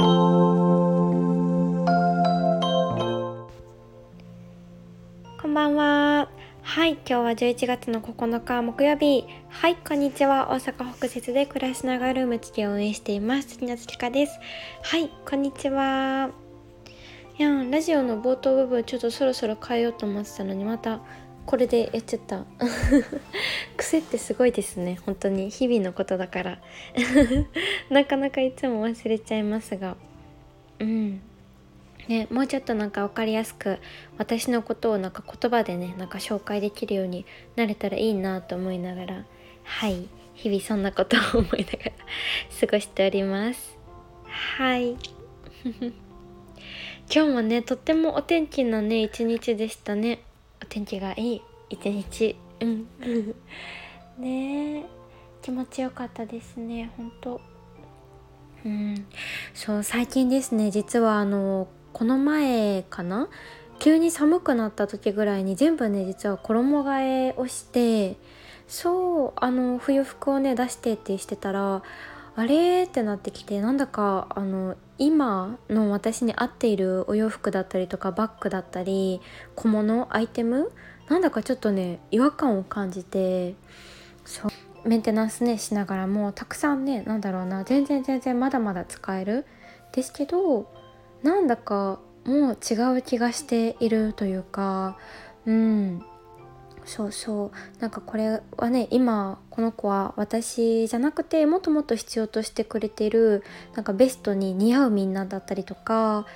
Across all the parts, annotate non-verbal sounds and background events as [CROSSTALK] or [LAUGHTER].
こんばんは。はい、今日は11月の9日木曜日。はい、こんにちは。大阪北節で暮らしながらルーム付きを運営しています。月夏月香です。はい、こんにちは。いやラジオの冒頭部分ちょっとそろそろ変えようと思ってたのにまたこれでやっちゃった。[LAUGHS] 癖ってすごいですね。本当に。日々のことだから。[LAUGHS] なかなかいつも忘れちゃいますが。うん。ね、もうちょっとなんか分かりやすく私のことをなんか言葉でねなんか紹介できるようになれたらいいなと思いながら。はい。日々そんなことを思いながら [LAUGHS] 過ごしております。はい。今日もねとってもお天気のね一日でしたね。お天気がいい一日。うん。[LAUGHS] ね気持ちよかったですね。本当。うん。そう最近ですね。実はあのこの前かな？急に寒くなった時ぐらいに全部ね実は衣替えをしてそうあの冬服をね出してってしてたらあれってなってきてなんだかあの今の私に合っているお洋服だったりとかバッグだったり小物アイテム？なんだかちょっとね違和感を感じてそうメンテナンスねしながらもたくさんねなんだろうな全然全然まだまだ使える。ですけどなんだかもう違う気がしているというかうん。そうそう。なんかこれはね今この子は私じゃなくてもっともっと必要としてくれてるなんかベストに似合うみんなだったりとか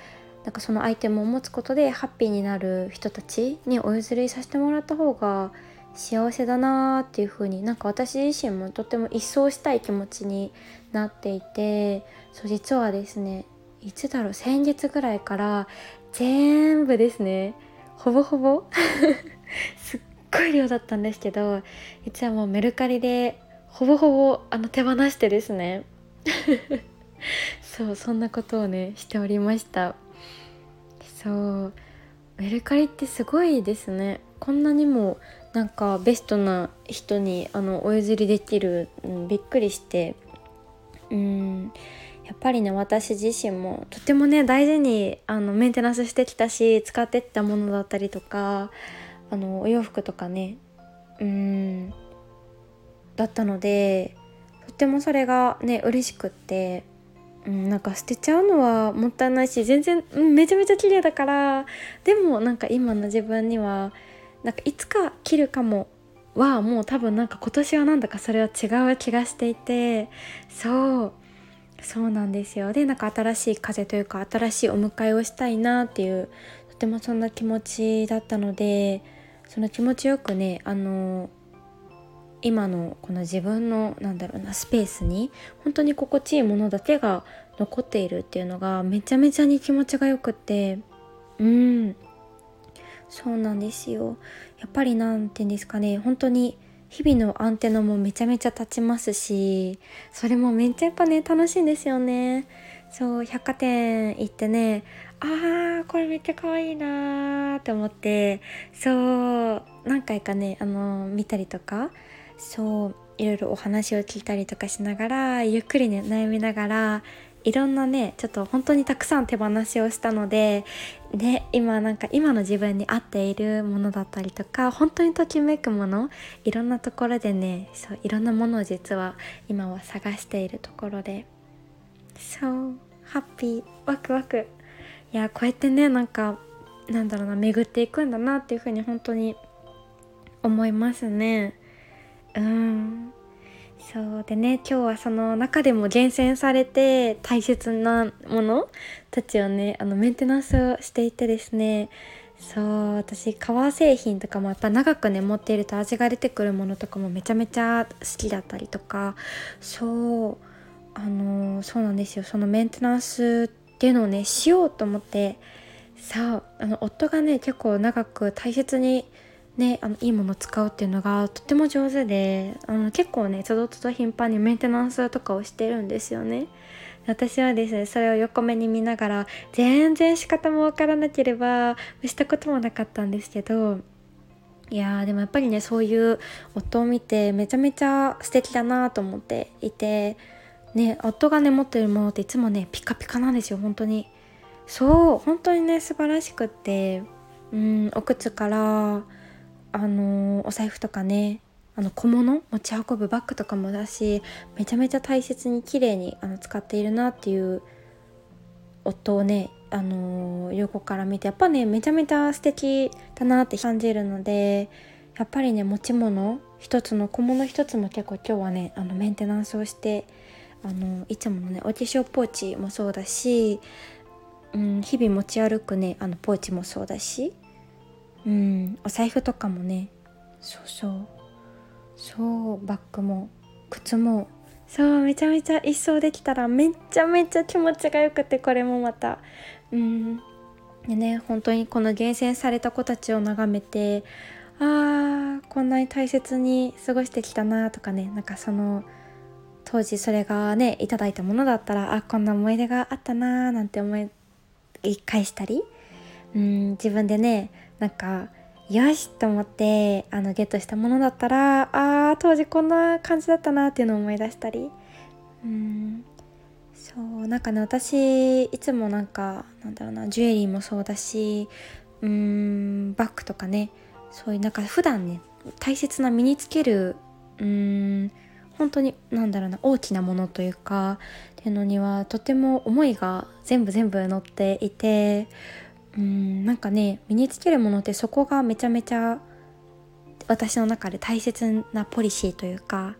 なんかそのアイテムを持つことでハッピーになる人たちにお譲りさせてもらった方が幸せだなーっていう風になんか私自身もとても一掃したい気持ちになっていてそう実はですねいつだろう先月ぐらいから全部ですねほぼほぼす [LAUGHS] っごい量だったんですけど実はもうメルカリでほぼほぼあの手放してですね。[LAUGHS] そうそんなことをねしておりました。そうメルカリってすごいですね。こんなにもなんかベストな人にあのお譲りできる、うん、びっくりして。うんやっぱりね私自身もとてもね大事にあのメンテナンスしてきたし使ってったものだったりとかあのお洋服とかね。うん。だったのでとってもそれがね嬉しくって、うん、なんか捨てちゃうのはもったいないし全然、うん、めちゃめちゃ綺麗だから。でもなんか今の自分にはなんかいつか着るかもはもう多分なんか今年はなんだかそれは違う気がしていて。そう。そうなんですよ。でなんか新しい風というか新しいお迎えをしたいなっていうとてもそんな気持ちだったので。その気持ちよくねあの今のこの自分のなんだろうなスペースに本当に心地いいものだけが残っているっていうのがめちゃめちゃに気持ちがよくってうん。そうなんですよ。やっぱり何て言うんですかね本当に日々のアンテナもめちゃめちゃ立ちますしそれもめっちゃやっぱね楽しいんですよね。そう百貨店行ってねあーこれめっちゃ可愛いなーって思ってそう何回かねあの見たりとかそういろいろお話を聞いたりとかしながらゆっくりね悩みながらいろんなねちょっと本当にたくさん手放しをしたのでね今なんか今の自分に合っているものだったりとか本当にときめくものいろんなところでねそういろんなものを実は今は探しているところでそうハッピーワクワク。いやこうやってねなんかなんだろうな巡っていくんだなっていうふうに本当に思いますね。うん。そうでね今日はその中でも厳選されて大切なものたちをねあのメンテナンスをしていてですね。そう私革製品とかもやっぱ長くね持っていると味が出てくるものとかもめちゃめちゃ好きだったりとか。そうあのそうなんですよ。そのメンテナンスってっていうのをねしようと思ってさああの夫がね結構長く大切にね、あのいいもの使うっていうのがとっても上手であの結構ねつどつど頻繁にメンテナンスとかをしてるんですよね。私はですねそれを横目に見ながら全然仕方もわからなければしたこともなかったんですけどいやーでもやっぱりねそういう夫を見てめちゃめちゃ素敵だなと思っていてね夫がね持ってるものっていつもねピカピカなんですよ本当に。そう本当にね素晴らしくってうんお靴からあの、お財布とかねあの小物持ち運ぶバッグとかもだしめちゃめちゃ大切に綺麗にあに使っているなっていう夫をねあのー、横から見てやっぱねめちゃめちゃ素敵だなって感じるのでやっぱりね持ち物一つの小物一つも結構今日はねあのメンテナンスをしてあのいつものねお化粧ポーチもそうだし、うん、日々持ち歩くねあのポーチもそうだし、うん、お財布とかもねそうそうそうバッグも靴もそうめちゃめちゃ一掃できたらめちゃめちゃ気持ちがよくてこれもまた。うんでね本当にこの厳選された子たちを眺めてあーこんなに大切に過ごしてきたなとかねなんかその当時それがねいただいたものだったらあこんな思い出があったなーなんて思い返したり。うん自分でねなんかよしと思ってあのゲットしたものだったらあー当時こんな感じだったなっていうのを思い出したり。うん。そうなんかね私いつもなんかなんだろうなジュエリーもそうだしうんバッグとかねそういうなんか普段ね大切な身につけるうん本当に何だろうな大きなものというかっていうのにはとても思いが全部全部載っていてうんなんかね身につけるものってそこがめちゃめちゃ私の中で大切なポリシーというか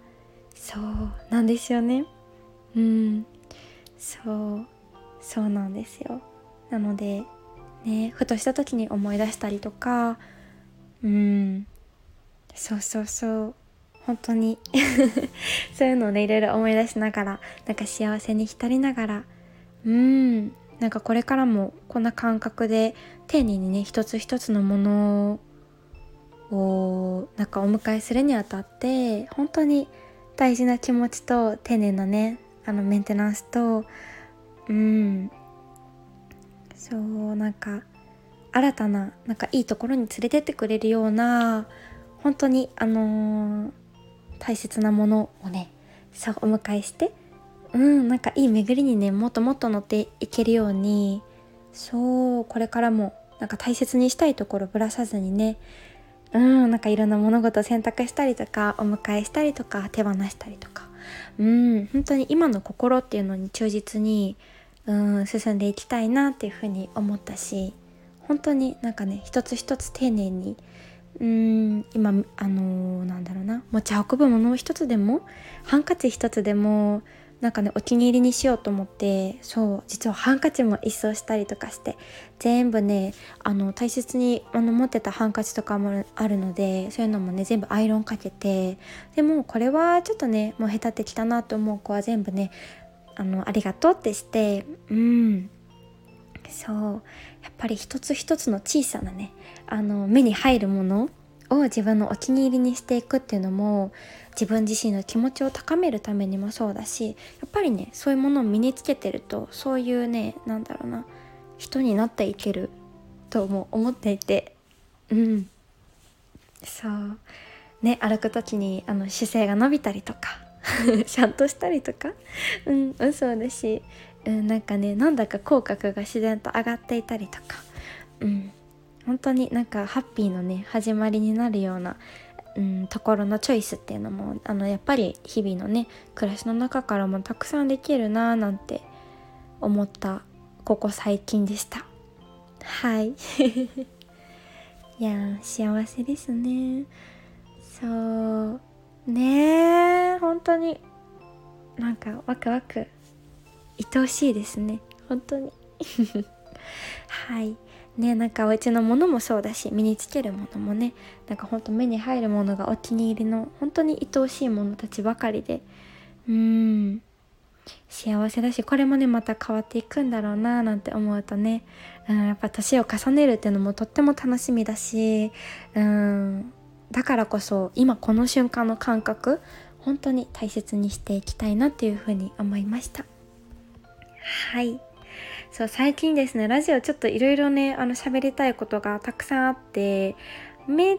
そうなんですよね。うん。そう。そうなんですよ。なのでねふとした時に思い出したりとかうん。そうそうそう。本当に。[LAUGHS] そういうのをねいろいろ思い出しながらなんか幸せに浸りながら。うん。なんかこれからもこんな感覚で丁寧にね一つ一つのものをなんかお迎えするにあたって本当に大事な気持ちと丁寧なねあのメンテナンスとうん。そうなんか新たななんかいいところに連れてってくれるような本当にあのー、大切なものをねさお迎えしてうんなんかいい巡りにねもっともっと乗っていけるようにそうこれからもなんか大切にしたいところぶらさずにねうんなんかいろんな物事を選択したりとかお迎えしたりとか手放したりとかうん本当に今の心っていうのに忠実にうん進んでいきたいなっていうふうに思ったし本当になんかね一つ一つ丁寧にうん今あのー、なんだろうな。持ち運ぶもの一つでもハンカチ一つでもなんかねお気に入りにしようと思ってそう実はハンカチも一掃したりとかして全部ねあの大切にあの持ってたハンカチとかもあるのでそういうのもね全部アイロンかけてでもこれはちょっとねもう下手ってきたなと思う子は全部ねあのありがとうってしてうん。そう。やっぱり一つ一つの小さなねあの目に入るものを自分のお気に入りにしていくっていうのも自分自身の気持ちを高めるためにもそうだしやっぱりねそういうものを身につけてるとそういうねなんだろうな人になっていけるとも思っていて。うん。そう。ね歩く時にあの姿勢が伸びたりとかちゃんとしたりとか。うんそうだし。うん、なんかねなんだか口角が自然と上がっていたりとか、うん、本当になんかハッピーのね始まりになるような、うん、ところのチョイスっていうのもあのやっぱり日々のね暮らしの中からもたくさんできるなーなんて思ったここ最近でした。はい。[LAUGHS] いや幸せですね。そう。ねえ本当に。なんかワクワク。愛おしいですね。本当に。はい。ねなんかお家のものもそうだし身につけるものもねなんかほんと目に入るものがお気に入りの本当に愛おしいものたちばかりで。うーん。幸せだしこれもねまた変わっていくんだろうななんて思うとね、うん、やっぱ年を重ねるっていうのもとっても楽しみだし、うん、だからこそ今この瞬間の感覚本当に大切にしていきたいなっていうふうに思いました。はい。そう最近ですねラジオちょっといろいろねあの喋りたいことがたくさんあってめっ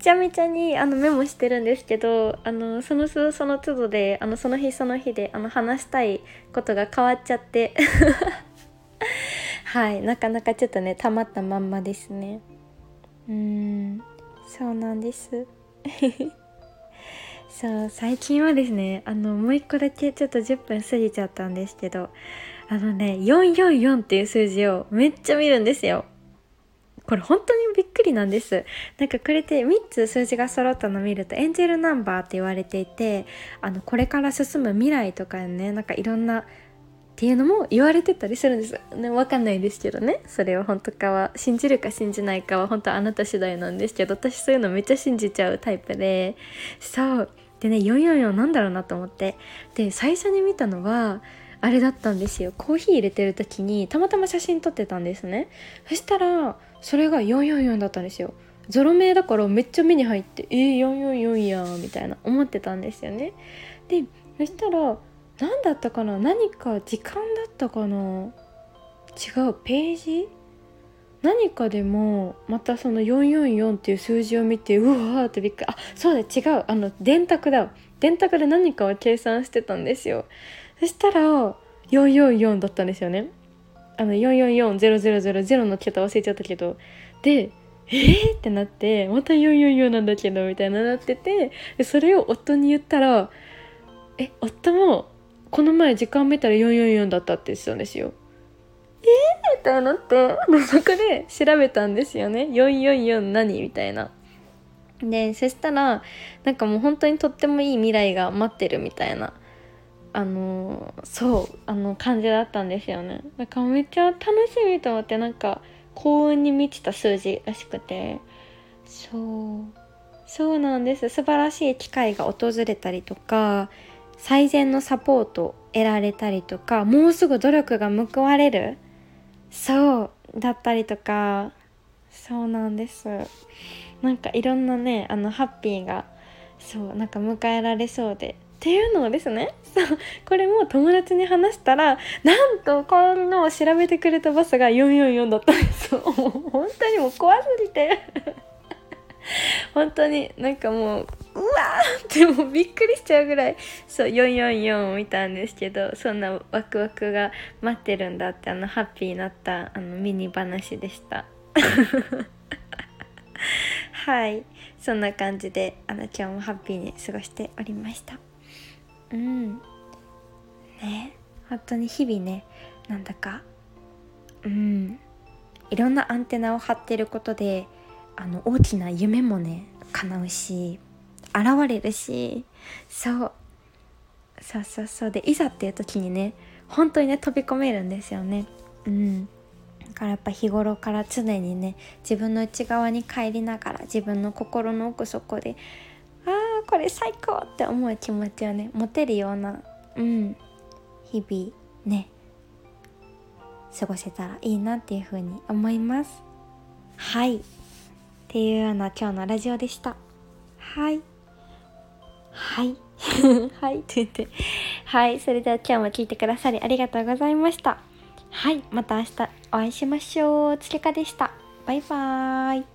ちゃめちゃにあのメモしてるんですけどあのそのその都度であのその日その日であの話したいことが変わっちゃって。[LAUGHS] はいなかなかちょっとねたまったまんまですね。うんそうなんです。[LAUGHS] そう最近はですねあのもう一個だけちょっと10分過ぎちゃったんですけどあのね444っていう数字をめっちゃ見るんですよこれ本当にびっくりなんですなんかこれって3つ数字が揃ったの見るとエンジェルナンバーって言われていてあのこれから進む未来とかねなんかいろんなっていうのも言われてたりするんです。ね、わかんないですけどね。それは本当かは、信じるか信じないかは本当あなた次第なんですけど、私そういうのめっちゃ信じちゃうタイプで、そう。でね、444なんだろうなと思って。で、最初に見たのは、あれだったんですよ。コーヒー入れてる時に、たまたま写真撮ってたんですね。そしたら、それが444だったんですよ。ゾロ目だからめっちゃ目に入って、えー、444やん、みたいな思ってたんですよね。で、そしたら、何だったかな何か時間だったかな違うページ？何かでもまたその444っていう数字を見てうわーってびっくりあそうだ違うあの電卓だ電卓で何かを計算してたんですよそしたら444だったんですよね。あの444000の桁忘れちゃったけど。でえー？ってなってまた444なんだけどみたいななっててそれを夫に言ったらえ夫もこの前時間見たら444だったって言ってたんですよ。えー？ってなってそこで調べたんですよね。444何？みたいな。でそしたらなんかもう本当にとってもいい未来が待ってるみたいな。あのそうあの感じだったんですよね。だかめっちゃ楽しみと思ってなんか幸運に満ちた数字らしくて。そう。そうなんです。素晴らしい機会が訪れたりとか最善のサポートを得られたりとかもうすぐ努力が報われるそうだったりとか。そうなんです。なんかいろんなねあのハッピーがそうなんか迎えられそうで。っていうのをですね [LAUGHS] そうこれも友達に話したらなんとこのを調べてくれたバスが444だったんですよ。[LAUGHS] 本当にもう怖すぎて。[LAUGHS] 本当になんかもううわーってもうびっくりしちゃうぐらいそう444を見たんですけどそんなワクワクが待ってるんだってあのハッピーになったあのミニ話でした。はい。そんな感じであの今日もハッピーに過ごしておりました。うん。ね。本当に日々ねなんだか。うん。いろんなアンテナを張ってることであの大きな夢もね叶うし現れるし。そう。そうそうそう。でいざっていう時にね本当にね飛び込めるんですよね。うん。だからやっぱ日頃から常にね自分の内側に帰りながら自分の心の奥底でこれ最高って思う気持ちをね持てるようなうん。日々ね過ごせたらいいなっていうふうに思います。はい。っていうような今日のラジオでした。はい。はい。[LAUGHS] はい。って言って。はい。それでは今日も聞いてくださりありがとうございました。はい。また明日お会いしましょう。つけかでした。バイバーイ